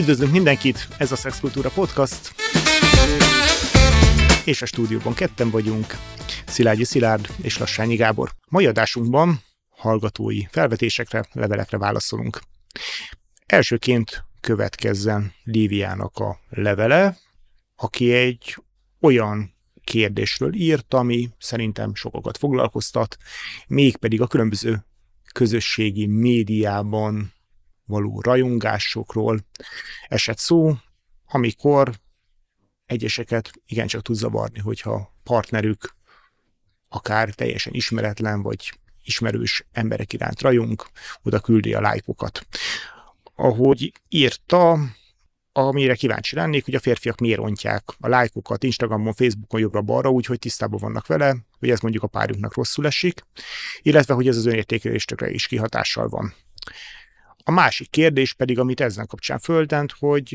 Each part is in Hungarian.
Üdvözlünk mindenkit, ez a Szexkultúra Podcast, és a stúdióban ketten vagyunk, Szilágyi Szilárd és Lassányi Gábor. Mai adásunkban hallgatói felvetésekre, levelekre válaszolunk. Elsőként következzen Líviának a levele, aki egy olyan kérdésről írt, ami szerintem sokakat foglalkoztat, mégpedig a különböző közösségi médiában való rajongásokról esett szó, amikor egyeseket igencsak tud zavarni, hogyha partnerük akár teljesen ismeretlen vagy ismerős emberek iránt rajunk, oda küldi a lájkokat. Ahogy írta, amire kíváncsi lennék, hogy a férfiak miért rontják a lájkokat Instagramon, Facebookon jobbra-balra, úgyhogy tisztában vannak vele, hogy ez mondjuk a párjunknak rosszul esik, illetve hogy ez az önértékeléstökre is kihatással van. A másik kérdés pedig, amit ezen kapcsán földent, hogy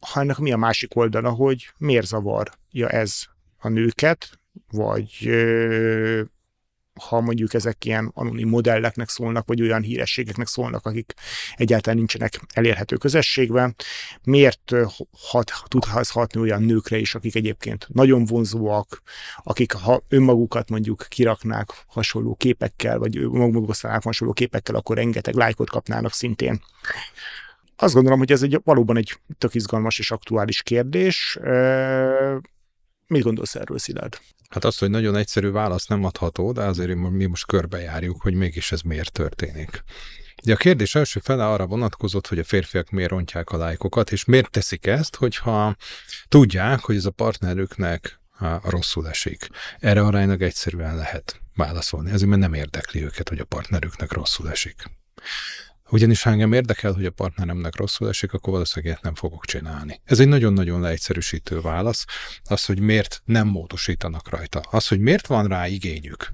ha ennek mi a másik oldala, hogy miért zavarja ez a nőket, vagy ha mondjuk ezek ilyen anonim modelleknek szólnak, vagy olyan hírességeknek szólnak, akik egyáltalán nincsenek elérhető közösségben, miért hat, tud ez hatni olyan nőkre is, akik egyébként nagyon vonzóak, akik ha önmagukat mondjuk kiraknák hasonló képekkel, vagy maguk hasonló képekkel, akkor rengeteg lájkot kapnának szintén. Azt gondolom, hogy ez egy, valóban egy tök izgalmas és aktuális kérdés. Mit gondolsz erről, Szilárd? Hát az, hogy nagyon egyszerű válasz nem adható, de azért mi most körbejárjuk, hogy mégis ez miért történik. De a kérdés első fele arra vonatkozott, hogy a férfiak miért rontják a lájkokat, és miért teszik ezt, hogyha tudják, hogy ez a partnerüknek rosszul esik. Erre aránylag egyszerűen lehet válaszolni, ezért mert nem érdekli őket, hogy a partnerüknek rosszul esik. Ugyanis ha engem érdekel, hogy a partneremnek rosszul esik, akkor valószínűleg nem fogok csinálni. Ez egy nagyon-nagyon leegyszerűsítő válasz. Az, hogy miért nem módosítanak rajta. Az, hogy miért van rá igényük,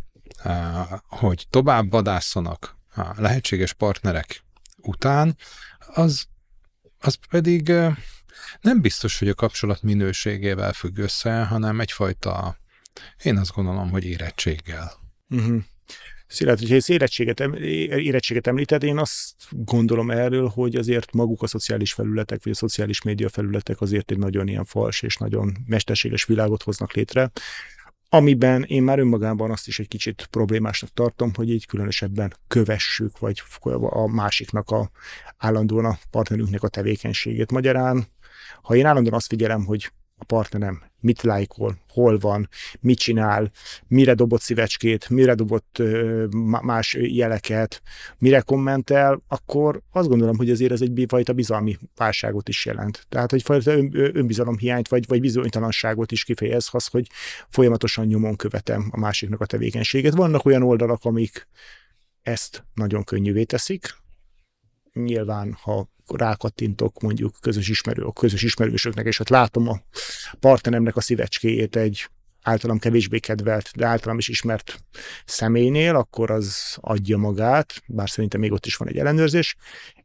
hogy tovább vadásszanak a lehetséges partnerek után, az, az pedig nem biztos, hogy a kapcsolat minőségével függ össze, hanem egyfajta, én azt gondolom, hogy érettséggel. Uh-huh. Szilárd, hogyha ezt érettséget, érettséget említed, én azt gondolom erről, hogy azért maguk a szociális felületek, vagy a szociális média felületek azért egy nagyon ilyen fals és nagyon mesterséges világot hoznak létre, amiben én már önmagában azt is egy kicsit problémásnak tartom, hogy így különösebben kövessük, vagy a másiknak a állandóan a partnerünknek a tevékenységét. Magyarán, ha én állandóan azt figyelem, hogy a partnerem mit lájkol, hol van, mit csinál, mire dobott szívecskét, mire dobott más jeleket, mire kommentel, akkor azt gondolom, hogy azért ez egy fajta bizalmi válságot is jelent. Tehát egyfajta ön, önbizalomhiányt, vagy, vagy bizonytalanságot is kifejez az, hogy folyamatosan nyomon követem a másiknak a tevékenységet. Vannak olyan oldalak, amik ezt nagyon könnyűvé teszik, nyilván, ha rákattintok mondjuk közös ismerő, a közös ismerősöknek, és ott látom a partneremnek a szívecskéjét egy általam kevésbé kedvelt, de általam is ismert személynél, akkor az adja magát, bár szerintem még ott is van egy ellenőrzés,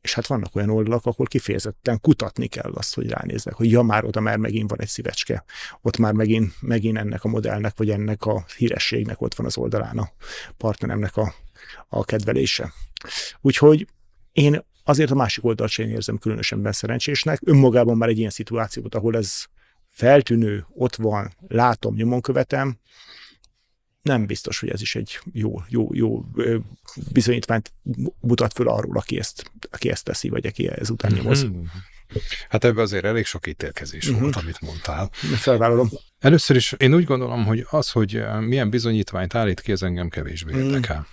és hát vannak olyan oldalak, ahol kifejezetten kutatni kell azt, hogy ránéznek, hogy ja, már oda már megint van egy szívecske, ott már megint, megint ennek a modellnek, vagy ennek a hírességnek ott van az oldalán a partneremnek a, a kedvelése. Úgyhogy én azért a másik oldalt sem érzem különösen szerencsésnek. Önmagában már egy ilyen szituációt, ahol ez feltűnő, ott van, látom, nyomon követem, nem biztos, hogy ez is egy jó, jó, jó bizonyítványt mutat föl arról, aki ezt, aki ezt teszi, vagy aki ezután nyomoz. Hát ebbe azért elég sok ítélkezés uh-huh. volt, amit mondtál. Felvállalom. Először is én úgy gondolom, hogy az, hogy eh, milyen bizonyítványt állít ki, ez engem kevésbé mm. érdekel.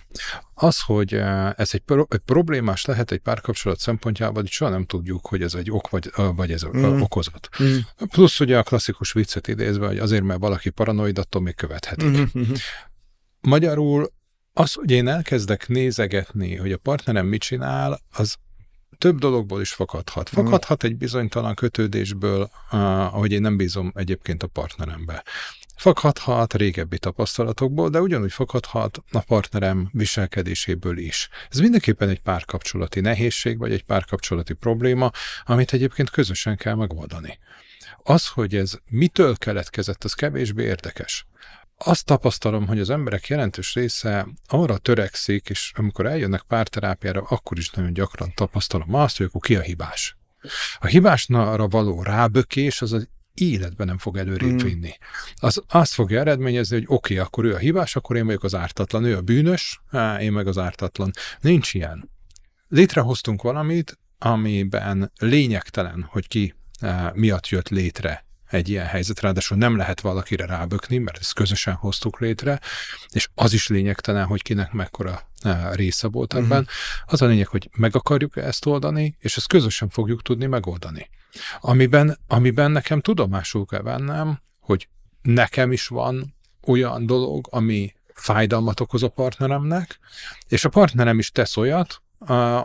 Az, hogy eh, ez egy, pro- egy problémás lehet egy párkapcsolat szempontjából, hogy soha nem tudjuk, hogy ez egy ok vagy, vagy ez mm. okozat. Mm. Plusz ugye a klasszikus viccet idézve, hogy azért, mert valaki paranoid, attól még követhetik. Mm-hmm. Magyarul az, hogy én elkezdek nézegetni, hogy a partnerem mit csinál, az több dologból is fakadhat. Mhm. Fakadhat egy bizonytalan kötődésből, ahogy én nem bízom egyébként a partnerembe. Fakadhat régebbi tapasztalatokból, de ugyanúgy fakadhat a partnerem viselkedéséből is. Ez mindenképpen egy párkapcsolati nehézség, vagy egy párkapcsolati probléma, amit egyébként közösen kell megoldani. Az, hogy ez mitől keletkezett, az kevésbé érdekes azt tapasztalom, hogy az emberek jelentős része arra törekszik, és amikor eljönnek párterápiára, akkor is nagyon gyakran tapasztalom azt, hogy akkor ki a hibás. A hibásnara való rábökés az az életben nem fog előrébb mm. vinni. Az azt fogja eredményezni, hogy oké, okay, akkor ő a hibás, akkor én vagyok az ártatlan, ő a bűnös, á, én meg az ártatlan. Nincs ilyen. Létrehoztunk valamit, amiben lényegtelen, hogy ki á, miatt jött létre egy ilyen helyzet, ráadásul nem lehet valakire rábökni, mert ezt közösen hoztuk létre, és az is lényegtelen, hogy kinek mekkora része volt ebben. Uh-huh. Az a lényeg, hogy meg akarjuk ezt oldani, és ezt közösen fogjuk tudni megoldani. Amiben, amiben nekem tudomásul kell vennem, hogy nekem is van olyan dolog, ami fájdalmat okoz a partneremnek, és a partnerem is tesz olyat,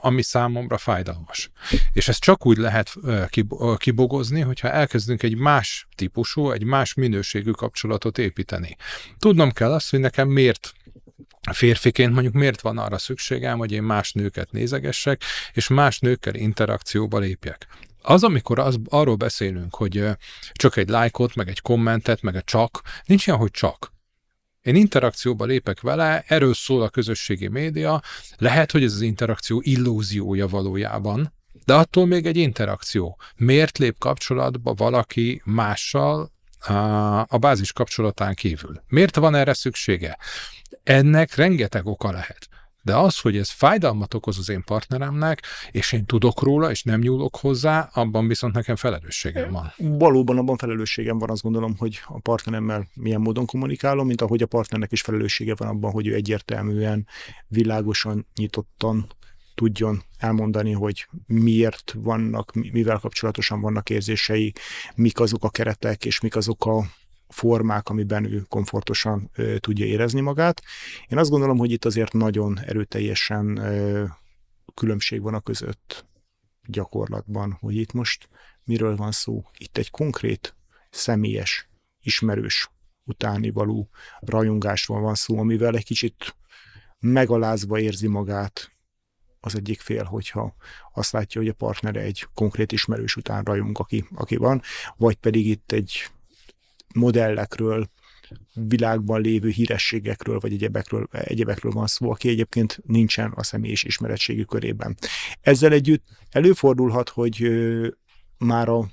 ami számomra fájdalmas. És ezt csak úgy lehet kibogozni, hogyha elkezdünk egy más típusú, egy más minőségű kapcsolatot építeni. Tudnom kell azt, hogy nekem miért férfiként mondjuk miért van arra szükségem, hogy én más nőket nézegessek, és más nőkkel interakcióba lépjek. Az, amikor az, arról beszélünk, hogy csak egy lájkot, meg egy kommentet, meg a csak, nincs ilyen, hogy csak. Én interakcióba lépek vele, erről szól a közösségi média, lehet, hogy ez az interakció illúziója valójában, de attól még egy interakció. Miért lép kapcsolatba valaki mással a bázis kapcsolatán kívül? Miért van erre szüksége? Ennek rengeteg oka lehet. De az, hogy ez fájdalmat okoz az én partneremnek, és én tudok róla, és nem nyúlok hozzá, abban viszont nekem felelősségem van. Valóban abban felelősségem van, azt gondolom, hogy a partneremmel milyen módon kommunikálom, mint ahogy a partnernek is felelőssége van abban, hogy ő egyértelműen, világosan, nyitottan tudjon elmondani, hogy miért vannak, mivel kapcsolatosan vannak érzései, mik azok a keretek, és mik azok a formák, amiben ő komfortosan tudja érezni magát. Én azt gondolom, hogy itt azért nagyon erőteljesen különbség van a között gyakorlatban, hogy itt most miről van szó. Itt egy konkrét, személyes, ismerős utáni való rajongásban van szó, amivel egy kicsit megalázva érzi magát az egyik fél, hogyha azt látja, hogy a partnere egy konkrét ismerős után rajong, aki, aki van, vagy pedig itt egy modellekről, világban lévő hírességekről, vagy egyebekről, egyebekről van szó, aki egyébként nincsen a személyis ismeretségű körében. Ezzel együtt előfordulhat, hogy már a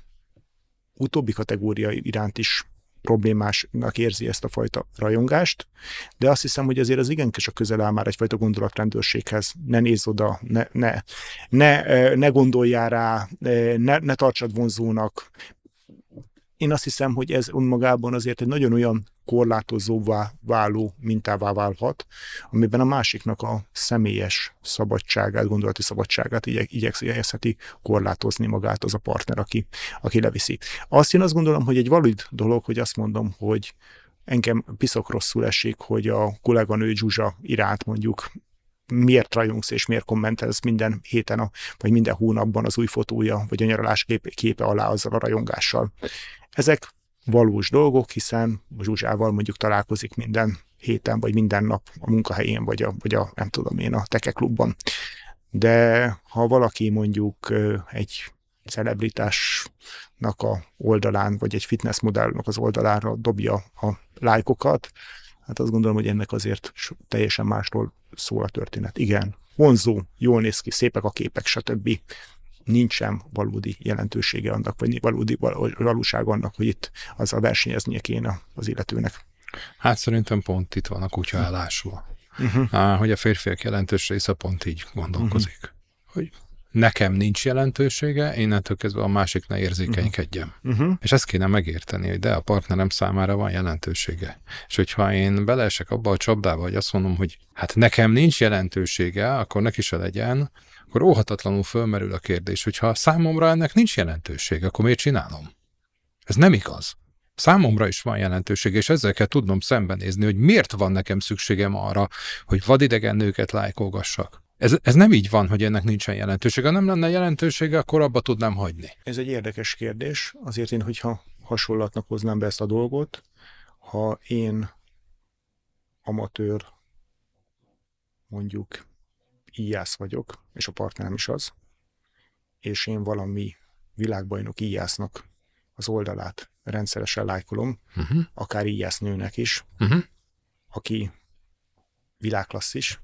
utóbbi kategória iránt is problémásnak érzi ezt a fajta rajongást, de azt hiszem, hogy azért az igen a közel áll már egyfajta gondolatrendőrséghez. Ne nézz oda, ne, ne, ne, ne gondoljál rá, ne, ne tartsad vonzónak, én azt hiszem, hogy ez önmagában azért egy nagyon olyan korlátozóvá váló mintává válhat, amiben a másiknak a személyes szabadságát, gondolati szabadságát igyek, igyekszheti korlátozni magát az a partner, aki, aki leviszi. Azt én azt gondolom, hogy egy valid dolog, hogy azt mondom, hogy engem piszok rosszul esik, hogy a kolléganő Zsuzsa iránt mondjuk miért rajongsz és miért kommentelsz minden héten, a, vagy minden hónapban az új fotója, vagy a nyaralás képe, alá azzal a rajongással. Ezek valós dolgok, hiszen Zsuzsával mondjuk találkozik minden héten, vagy minden nap a munkahelyén, vagy a, vagy a nem tudom én, a tekeklubban. De ha valaki mondjuk egy celebritásnak a oldalán, vagy egy fitness modellnek az oldalára dobja a lájkokat, hát azt gondolom, hogy ennek azért teljesen másról szól a történet. Igen, vonzó, jól néz ki, szépek a képek, stb nincsen valódi jelentősége annak, vagy valódi valóság annak, hogy itt az a versenyeznie kéne az illetőnek. Hát szerintem pont itt van a kutya elásva. Uh-huh. hogy a férfiak jelentős része pont így gondolkozik. Uh-huh. Hogy nekem nincs jelentősége, innentől kezdve a másik ne érzékenykedjem. Uh-huh. És ezt kéne megérteni, hogy de a partnerem számára van jelentősége. És hogyha én beleesek abba a csapdába, hogy azt mondom, hogy hát nekem nincs jelentősége, akkor neki se legyen, akkor óhatatlanul fölmerül a kérdés, hogy ha számomra ennek nincs jelentőség, akkor miért csinálom? Ez nem igaz. Számomra is van jelentőség, és ezzel kell tudnom szembenézni, hogy miért van nekem szükségem arra, hogy vadidegen nőket lájkolgassak. Ez, ez nem így van, hogy ennek nincsen jelentősége. Ha nem lenne jelentősége, akkor abba tudnám hagyni. Ez egy érdekes kérdés. Azért én, hogyha hasonlatnak hoznám be ezt a dolgot, ha én amatőr mondjuk íjász vagyok, és a partnerem is az, és én valami világbajnok íjásznak az oldalát rendszeresen lájkolom, uh-huh. akár nőnek is, uh-huh. aki világklasszis,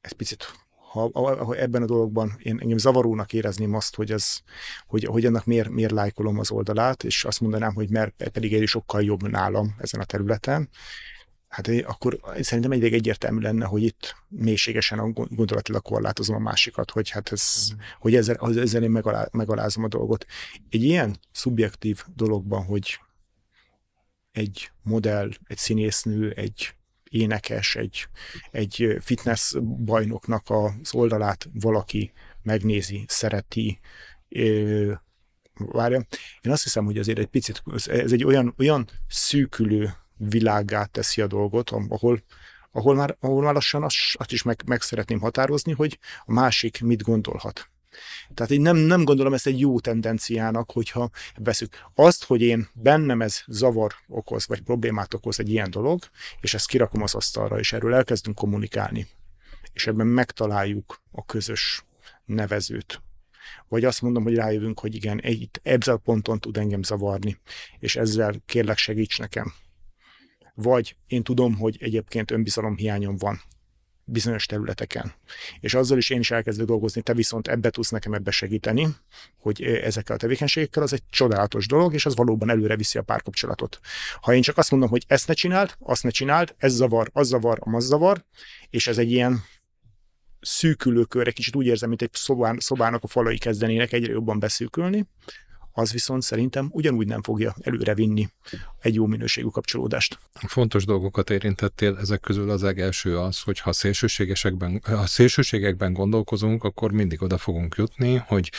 ez picit ha, ha ebben a dologban én engem zavarónak érezném azt, hogy, ez, hogy, hogy ennek miért, miért lájkolom az oldalát, és azt mondanám, hogy mert pedig egy sokkal jobb nálam ezen a területen, hát akkor szerintem egyre egyértelmű lenne, hogy itt mélységesen a gondolatilag korlátozom a másikat, hogy hát ez, mm. hogy ezzel, ezzel én megalá, megalázom a dolgot. Egy ilyen szubjektív dologban, hogy egy modell, egy színésznő, egy énekes, egy, egy fitness bajnoknak az oldalát valaki megnézi, szereti, várja. Én azt hiszem, hogy azért egy picit, ez egy olyan, olyan szűkülő világát teszi a dolgot, ahol, ahol már, ahol már lassan azt, azt is meg, meg szeretném határozni, hogy a másik mit gondolhat. Tehát én nem, nem gondolom ezt egy jó tendenciának, hogyha veszük azt, hogy én bennem ez zavar okoz, vagy problémát okoz egy ilyen dolog, és ezt kirakom az asztalra, és erről elkezdünk kommunikálni, és ebben megtaláljuk a közös nevezőt. Vagy azt mondom, hogy rájövünk, hogy igen, egy, ebben a ponton tud engem zavarni, és ezzel kérlek segíts nekem. Vagy én tudom, hogy egyébként önbizalomhiányom van, bizonyos területeken. És azzal is én is elkezdek dolgozni, te viszont ebbe tudsz nekem ebbe segíteni, hogy ezekkel a tevékenységekkel az egy csodálatos dolog, és az valóban előre viszi a párkapcsolatot. Ha én csak azt mondom, hogy ezt ne csináld, azt ne csináld, ez zavar, az zavar, az zavar, és ez egy ilyen szűkülőkör, egy kicsit úgy érzem, mint egy szobán, szobának a falai kezdenének egyre jobban beszűkülni, az viszont szerintem ugyanúgy nem fogja előre vinni egy jó minőségű kapcsolódást. Fontos dolgokat érintettél, ezek közül az legelső az, hogy ha szélsőségesekben, ha szélsőségekben gondolkozunk, akkor mindig oda fogunk jutni, hogy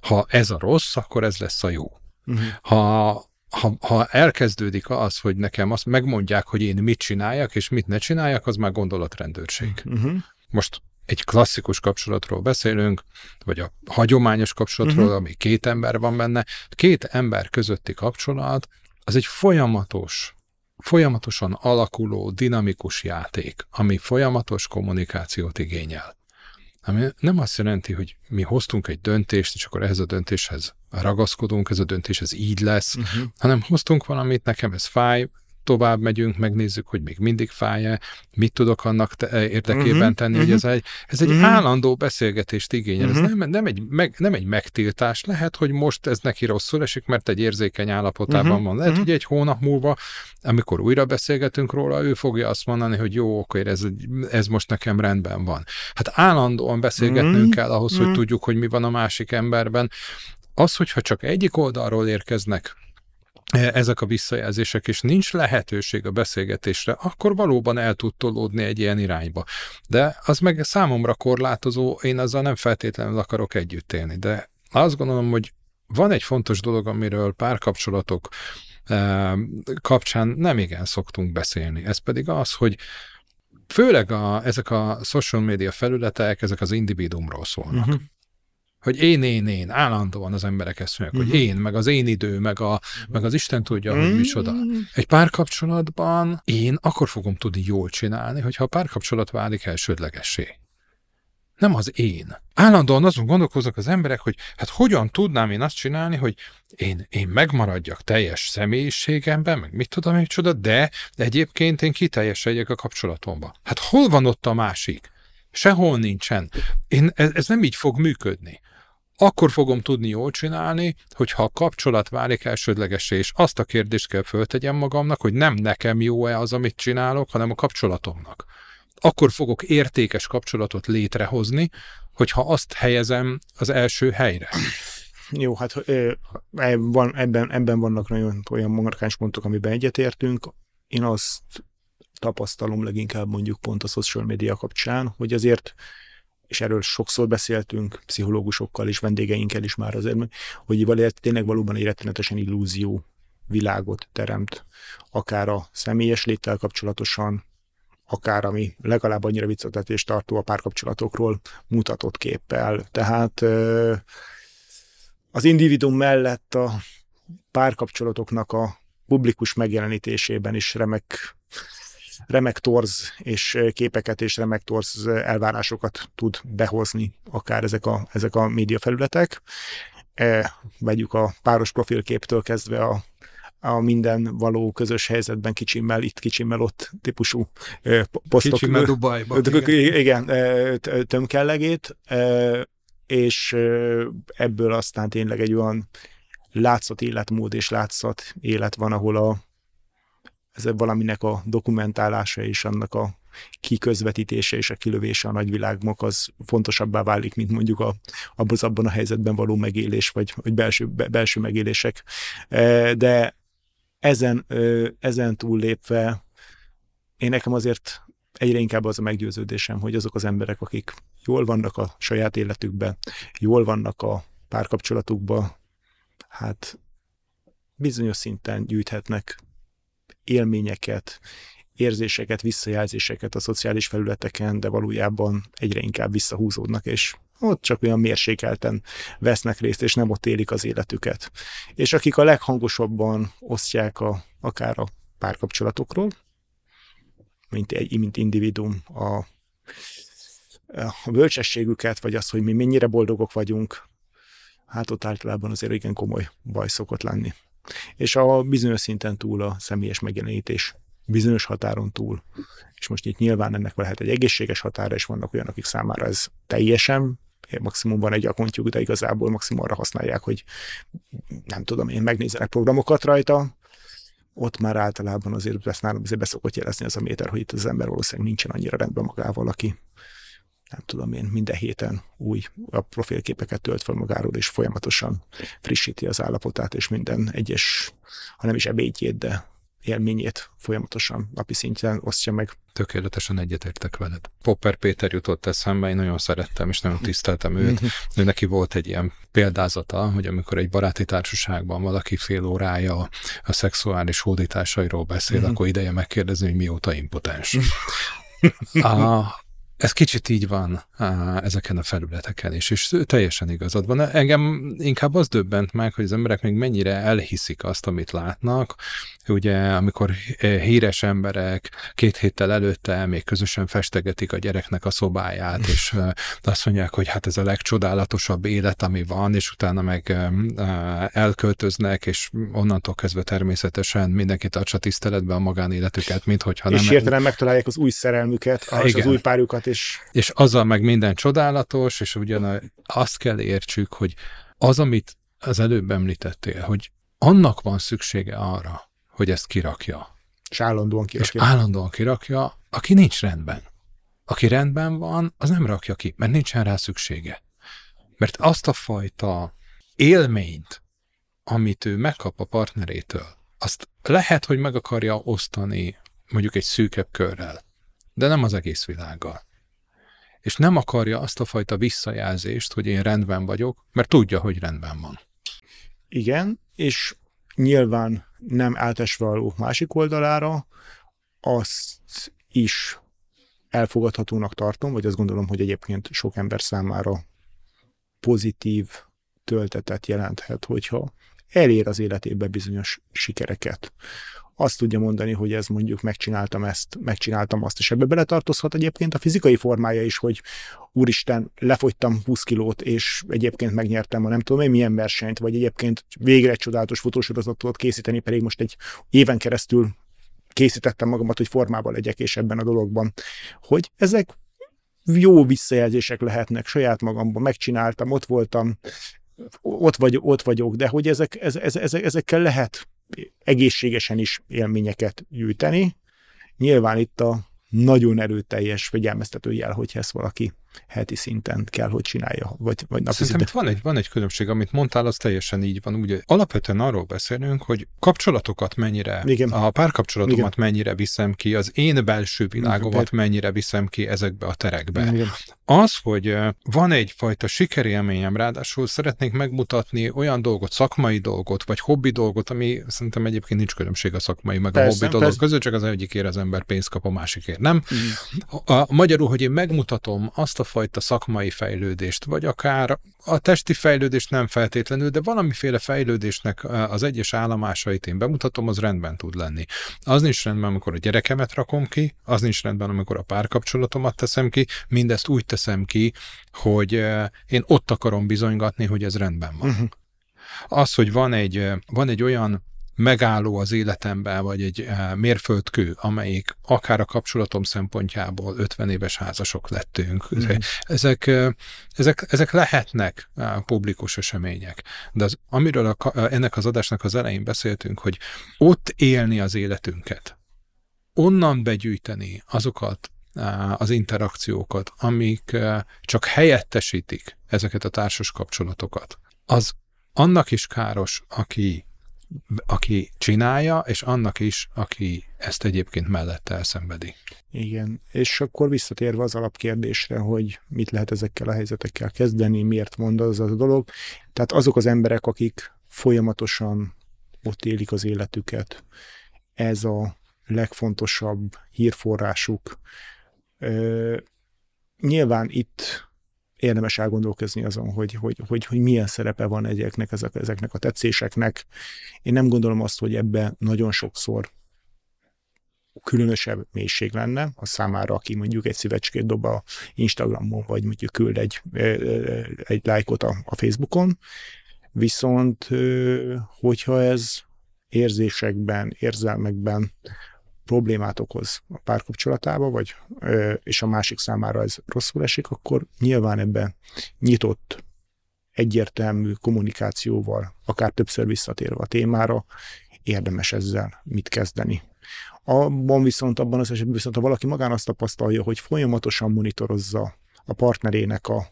ha ez a rossz, akkor ez lesz a jó. Uh-huh. Ha ha, ha elkezdődik az, hogy nekem azt megmondják, hogy én mit csináljak, és mit ne csináljak, az már gondolatrendőrség. Uh-huh. Most egy klasszikus kapcsolatról beszélünk, vagy a hagyományos kapcsolatról, uh-huh. ami két ember van benne. Két ember közötti kapcsolat az egy folyamatos, folyamatosan alakuló, dinamikus játék, ami folyamatos kommunikációt igényel. Ami nem azt jelenti, hogy mi hoztunk egy döntést, és akkor ehhez a döntéshez ragaszkodunk, ez a döntés ez így lesz, uh-huh. hanem hoztunk valamit, nekem ez fáj, tovább megyünk, megnézzük, hogy még mindig fáj mit tudok annak te- eh, érdekében uh-huh, tenni, uh-huh. hogy ez egy, ez egy uh-huh. állandó beszélgetést igényel. Uh-huh. Ez nem, nem, egy, meg, nem egy megtiltás. Lehet, hogy most ez neki rosszul esik, mert egy érzékeny állapotában uh-huh. van. Lehet, uh-huh. hogy egy hónap múlva, amikor újra beszélgetünk róla, ő fogja azt mondani, hogy jó, oké, ez, ez most nekem rendben van. Hát állandóan beszélgetnünk uh-huh. kell ahhoz, uh-huh. hogy tudjuk, hogy mi van a másik emberben. Az, hogyha csak egyik oldalról érkeznek ezek a visszajelzések, és nincs lehetőség a beszélgetésre, akkor valóban el tud tolódni egy ilyen irányba. De az meg számomra korlátozó, én azzal nem feltétlenül akarok együtt élni, de azt gondolom, hogy van egy fontos dolog, amiről párkapcsolatok e, kapcsán nem igen szoktunk beszélni. Ez pedig az, hogy főleg a, ezek a social media felületek, ezek az individumról szólnak. Uh-huh hogy én, én, én, állandóan az emberek ezt mondják, uh-huh. hogy mhm. én, meg az én idő, meg, a, meg az Isten tudja, hogy mhm. micsoda. Egy párkapcsolatban én akkor fogom tudni jól csinálni, hogyha a párkapcsolat válik elsődlegessé. Nem az én. Állandóan azon gondolkoznak az emberek, hogy hát hogyan tudnám én azt csinálni, hogy én, én megmaradjak teljes személyiségemben, meg mit tudom, micsoda, de, de egyébként én kiteljesedjek a kapcsolatomba. Hát hol van ott a másik? Sehol nincsen. Én, ez, ez nem így fog működni akkor fogom tudni jól csinálni, hogyha a kapcsolat válik elsődlegesé, és azt a kérdést kell föltegyem magamnak, hogy nem nekem jó-e az, amit csinálok, hanem a kapcsolatomnak. Akkor fogok értékes kapcsolatot létrehozni, hogyha azt helyezem az első helyre. Jó, hát van, ebben, ebben vannak nagyon olyan markáns pontok, amiben egyetértünk. Én azt tapasztalom leginkább mondjuk pont a social media kapcsán, hogy azért és erről sokszor beszéltünk pszichológusokkal és vendégeinkkel is már azért, hogy valójában tényleg valóban egy rettenetesen illúzió világot teremt, akár a személyes léttel kapcsolatosan, akár ami legalább annyira viccetetést tartó a párkapcsolatokról mutatott képpel. Tehát az individuum mellett a párkapcsolatoknak a publikus megjelenítésében is remek remek torz és képeket és remek torz elvárásokat tud behozni akár ezek a, ezek a média felületek. E, vegyük a páros profilképtől kezdve a a minden való közös helyzetben kicsimmel, itt kicsimmel, ott típusú posztok. Kicsimmel Dubajban. Igen, igen tömkellegét, és ebből aztán tényleg egy olyan látszat életmód és látszat élet van, ahol a, ez valaminek a dokumentálása és annak a kiközvetítése és a kilövése a nagyvilágnak az fontosabbá válik, mint mondjuk a, abban, a helyzetben való megélés, vagy, vagy belső, belső megélések. De ezen, ezen túllépve én nekem azért egyre inkább az a meggyőződésem, hogy azok az emberek, akik jól vannak a saját életükben, jól vannak a párkapcsolatukban, hát bizonyos szinten gyűjthetnek élményeket, érzéseket, visszajelzéseket a szociális felületeken, de valójában egyre inkább visszahúzódnak, és ott csak olyan mérsékelten vesznek részt, és nem ott élik az életüket. És akik a leghangosabban osztják a, akár a párkapcsolatokról, mint, egy, mint individuum, a, a bölcsességüket, vagy az, hogy mi mennyire boldogok vagyunk, hát ott általában azért igen komoly baj szokott lenni. És a bizonyos szinten túl a személyes megjelenítés bizonyos határon túl. És most itt nyilván ennek lehet egy egészséges határa, és vannak olyanok, akik számára ez teljesen maximum van egy akontjuk, de igazából maximum arra használják, hogy nem tudom én, megnézzenek programokat rajta, ott már általában azért ezt nálam azért beszokott jelezni az a méter, hogy itt az ember valószínűleg nincsen annyira rendben magával, aki nem tudom én, minden héten új a profilképeket tölt fel magáról, és folyamatosan frissíti az állapotát, és minden egyes, ha nem is ebédjét, de élményét folyamatosan napi szinten osztja meg. Tökéletesen egyetértek veled. Popper Péter jutott eszembe, én nagyon szerettem, és nagyon tiszteltem őt. Ő neki volt egy ilyen példázata, hogy amikor egy baráti társaságban valaki fél órája a szexuális hódításairól beszél, mhm. akkor ideje megkérdezni, hogy mióta impotens. a, ez kicsit így van ezeken a felületeken is, és teljesen igazad van. Engem inkább az döbbent meg, hogy az emberek még mennyire elhiszik azt, amit látnak. Ugye, amikor híres emberek két héttel előtte még közösen festegetik a gyereknek a szobáját, és azt mondják, hogy hát ez a legcsodálatosabb élet, ami van, és utána meg elköltöznek, és onnantól kezdve természetesen mindenki tartsa tiszteletbe a magánéletüket, mint hogyha nem... És hirtelen megtalálják az új szerelmüket, és az új párjukat, és... És azzal meg minden csodálatos, és ugyan azt kell értsük, hogy az, amit az előbb említettél, hogy annak van szüksége arra, hogy ezt kirakja. És állandóan kirakja. És állandóan kirakja, aki nincs rendben. Aki rendben van, az nem rakja ki, mert nincsen rá szüksége. Mert azt a fajta élményt, amit ő megkap a partnerétől, azt lehet, hogy meg akarja osztani mondjuk egy szűkebb körrel, de nem az egész világgal és nem akarja azt a fajta visszajelzést, hogy én rendben vagyok, mert tudja, hogy rendben van. Igen, és nyilván nem átesve a másik oldalára, azt is elfogadhatónak tartom, vagy azt gondolom, hogy egyébként sok ember számára pozitív töltetet jelenthet, hogyha elér az életébe bizonyos sikereket azt tudja mondani, hogy ez mondjuk megcsináltam ezt, megcsináltam azt, és ebbe beletartozhat egyébként a fizikai formája is, hogy úristen, lefogytam 20 kilót, és egyébként megnyertem a nem tudom én milyen versenyt, vagy egyébként végre egy csodálatos fotósorozatot készíteni, pedig most egy éven keresztül készítettem magamat, hogy formában legyek, és ebben a dologban. Hogy ezek jó visszajelzések lehetnek saját magamban, megcsináltam, ott voltam, ott, vagy, ott vagyok, de hogy ezek, ez, ez, ezek, ezekkel lehet egészségesen is élményeket gyűjteni. Nyilván itt a nagyon erőteljes figyelmeztető jel, hogy ezt valaki heti szinten kell, hogy csinálja, vagy, vagy napi Szerintem itt van egy, van egy különbség, amit mondtál, az teljesen így van. Ugye alapvetően arról beszélünk, hogy kapcsolatokat mennyire, Igen. a párkapcsolatomat Igen. mennyire viszem ki, az én belső világomat Igen. mennyire viszem ki ezekbe a terekbe. Igen. Az, hogy van egyfajta sikerélményem, ráadásul szeretnék megmutatni olyan dolgot, szakmai dolgot, vagy hobbi dolgot, ami szerintem egyébként nincs különbség a szakmai meg persze, a hobbi dolgok között, csak az egyikért az ember pénzt kap, a másikért nem. A, a, magyarul, hogy én megmutatom azt a fajta szakmai fejlődést, vagy akár a testi fejlődést nem feltétlenül, de valamiféle fejlődésnek az egyes állomásait én bemutatom, az rendben tud lenni. Az nincs rendben, amikor a gyerekemet rakom ki, az nincs rendben, amikor a párkapcsolatomat teszem ki, mindezt úgy teszem ki, hogy én ott akarom bizonygatni, hogy ez rendben van. Uh-huh. Az, hogy van egy, van egy olyan megálló az életemben, vagy egy eh, mérföldkő, amelyik akár a kapcsolatom szempontjából 50 éves házasok lettünk. Mm. Ezek, eh, ezek, ezek lehetnek eh, publikus események. De az, amiről a, ennek az adásnak az elején beszéltünk, hogy ott élni az életünket, onnan begyűjteni azokat az interakciókat, amik csak helyettesítik ezeket a társas kapcsolatokat, az annak is káros, aki aki csinálja, és annak is, aki ezt egyébként mellette elszenvedi. Igen, és akkor visszatérve az alapkérdésre, hogy mit lehet ezekkel a helyzetekkel kezdeni, miért mond az a dolog. Tehát azok az emberek, akik folyamatosan ott élik az életüket, ez a legfontosabb hírforrásuk. Ö, nyilván itt érdemes elgondolkozni azon, hogy, hogy, hogy, hogy milyen szerepe van egyeknek, ezek, ezeknek a tetszéseknek. Én nem gondolom azt, hogy ebbe nagyon sokszor különösebb mélység lenne a számára, aki mondjuk egy szívecskét dob a Instagramon, vagy mondjuk küld egy, egy lájkot a, a Facebookon, viszont hogyha ez érzésekben, érzelmekben problémát okoz a párkapcsolatába, vagy, és a másik számára ez rosszul esik, akkor nyilván ebben nyitott, egyértelmű kommunikációval, akár többször visszatérve a témára, érdemes ezzel mit kezdeni. Abban viszont, abban az esetben viszont, ha valaki magán azt tapasztalja, hogy folyamatosan monitorozza a partnerének a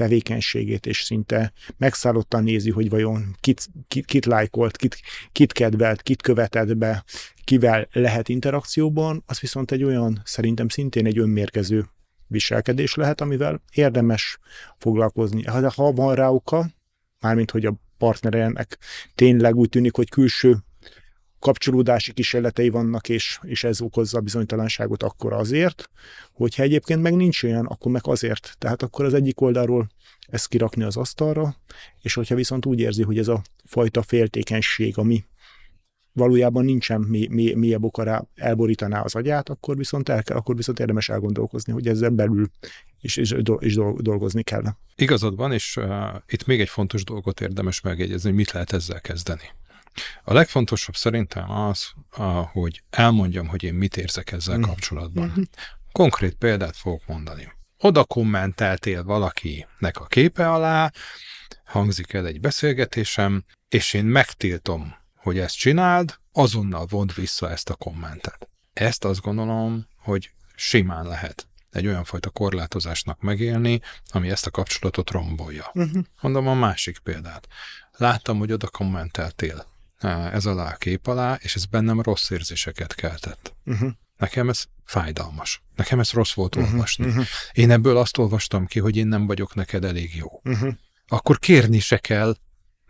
tevékenységét, és szinte megszállottan nézi, hogy vajon kit, kit, kit lájkolt, kit, kit kedvelt, kit követett be, kivel lehet interakcióban, az viszont egy olyan, szerintem szintén egy önmérgező viselkedés lehet, amivel érdemes foglalkozni. Ha, ha van rá oka, mármint hogy a partnerenek tényleg úgy tűnik, hogy külső kapcsolódási kísérletei vannak, és, és ez okozza a bizonytalanságot akkor azért, hogyha egyébként meg nincs olyan, akkor meg azért. Tehát akkor az egyik oldalról ezt kirakni az asztalra, és hogyha viszont úgy érzi, hogy ez a fajta féltékenység, ami valójában nincsen mély, mély, mélyebb oka rá, elborítaná az agyát, akkor viszont, el kell, akkor viszont érdemes elgondolkozni, hogy ezzel belül is, is, is dolgozni kell. Igazad van, és uh, itt még egy fontos dolgot érdemes megjegyezni, hogy mit lehet ezzel kezdeni. A legfontosabb szerintem az, hogy elmondjam, hogy én mit érzek ezzel mm. kapcsolatban. Mm-hmm. Konkrét példát fogok mondani. Oda kommenteltél valakinek a képe alá, hangzik el egy beszélgetésem, és én megtiltom, hogy ezt csináld, azonnal vond vissza ezt a kommentet. Ezt azt gondolom, hogy simán lehet egy olyan fajta korlátozásnak megélni, ami ezt a kapcsolatot rombolja. Uh-huh. Mondom a másik példát. Láttam, hogy oda kommenteltél ez alá a kép alá, és ez bennem rossz érzéseket keltett. Uh-huh. Nekem ez fájdalmas. Nekem ez rossz volt uh-huh. olvasni. Uh-huh. Én ebből azt olvastam ki, hogy én nem vagyok neked elég jó. Uh-huh. Akkor kérni se kell,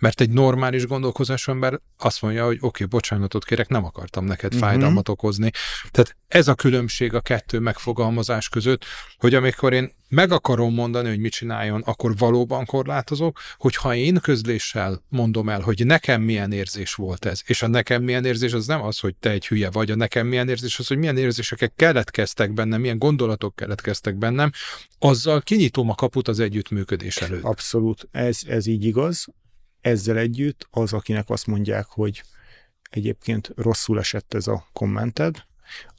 mert egy normális gondolkozású ember azt mondja, hogy oké, okay, bocsánatot kérek, nem akartam neked uh-huh. fájdalmat okozni. Tehát ez a különbség a kettő megfogalmazás között, hogy amikor én meg akarom mondani, hogy mit csináljon, akkor valóban korlátozok, hogyha én közléssel mondom el, hogy nekem milyen érzés volt ez, és a nekem milyen érzés az nem az, hogy te egy hülye vagy, a nekem milyen érzés az, hogy milyen érzések keletkeztek bennem, milyen gondolatok keletkeztek bennem, azzal kinyitom a kaput az együttműködés előtt. Abszolút, ez, ez így igaz ezzel együtt az, akinek azt mondják, hogy egyébként rosszul esett ez a kommented,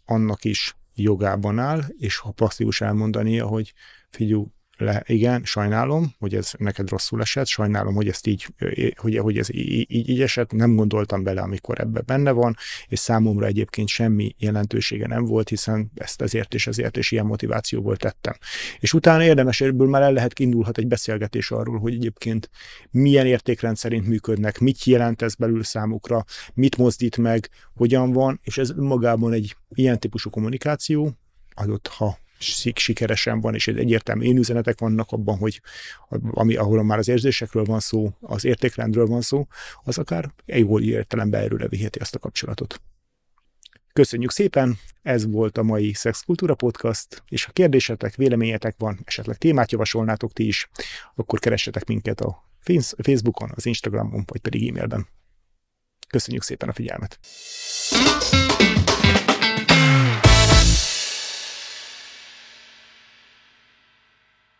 annak is jogában áll, és ha plastikus elmondania, hogy figyú, le, igen, sajnálom, hogy ez neked rosszul esett, sajnálom, hogy ezt így, hogy, hogy ez így, így, esett, nem gondoltam bele, amikor ebbe benne van, és számomra egyébként semmi jelentősége nem volt, hiszen ezt ezért és ezért és ilyen motivációból tettem. És utána érdemes, ebből már el lehet indulhat egy beszélgetés arról, hogy egyébként milyen értékrend szerint működnek, mit jelent ez belül számukra, mit mozdít meg, hogyan van, és ez magában egy ilyen típusú kommunikáció, adott, ha sikeresen van, és egyértelmű én üzenetek vannak abban, hogy ami, ahol már az érzésekről van szó, az értékrendről van szó, az akár jól értelemben erőre viheti ezt a kapcsolatot. Köszönjük szépen, ez volt a mai Szexkultúra Podcast, és ha kérdésetek, véleményetek van, esetleg témát javasolnátok ti is, akkor keressetek minket a Facebookon, az Instagramon, vagy pedig e-mailben. Köszönjük szépen a figyelmet!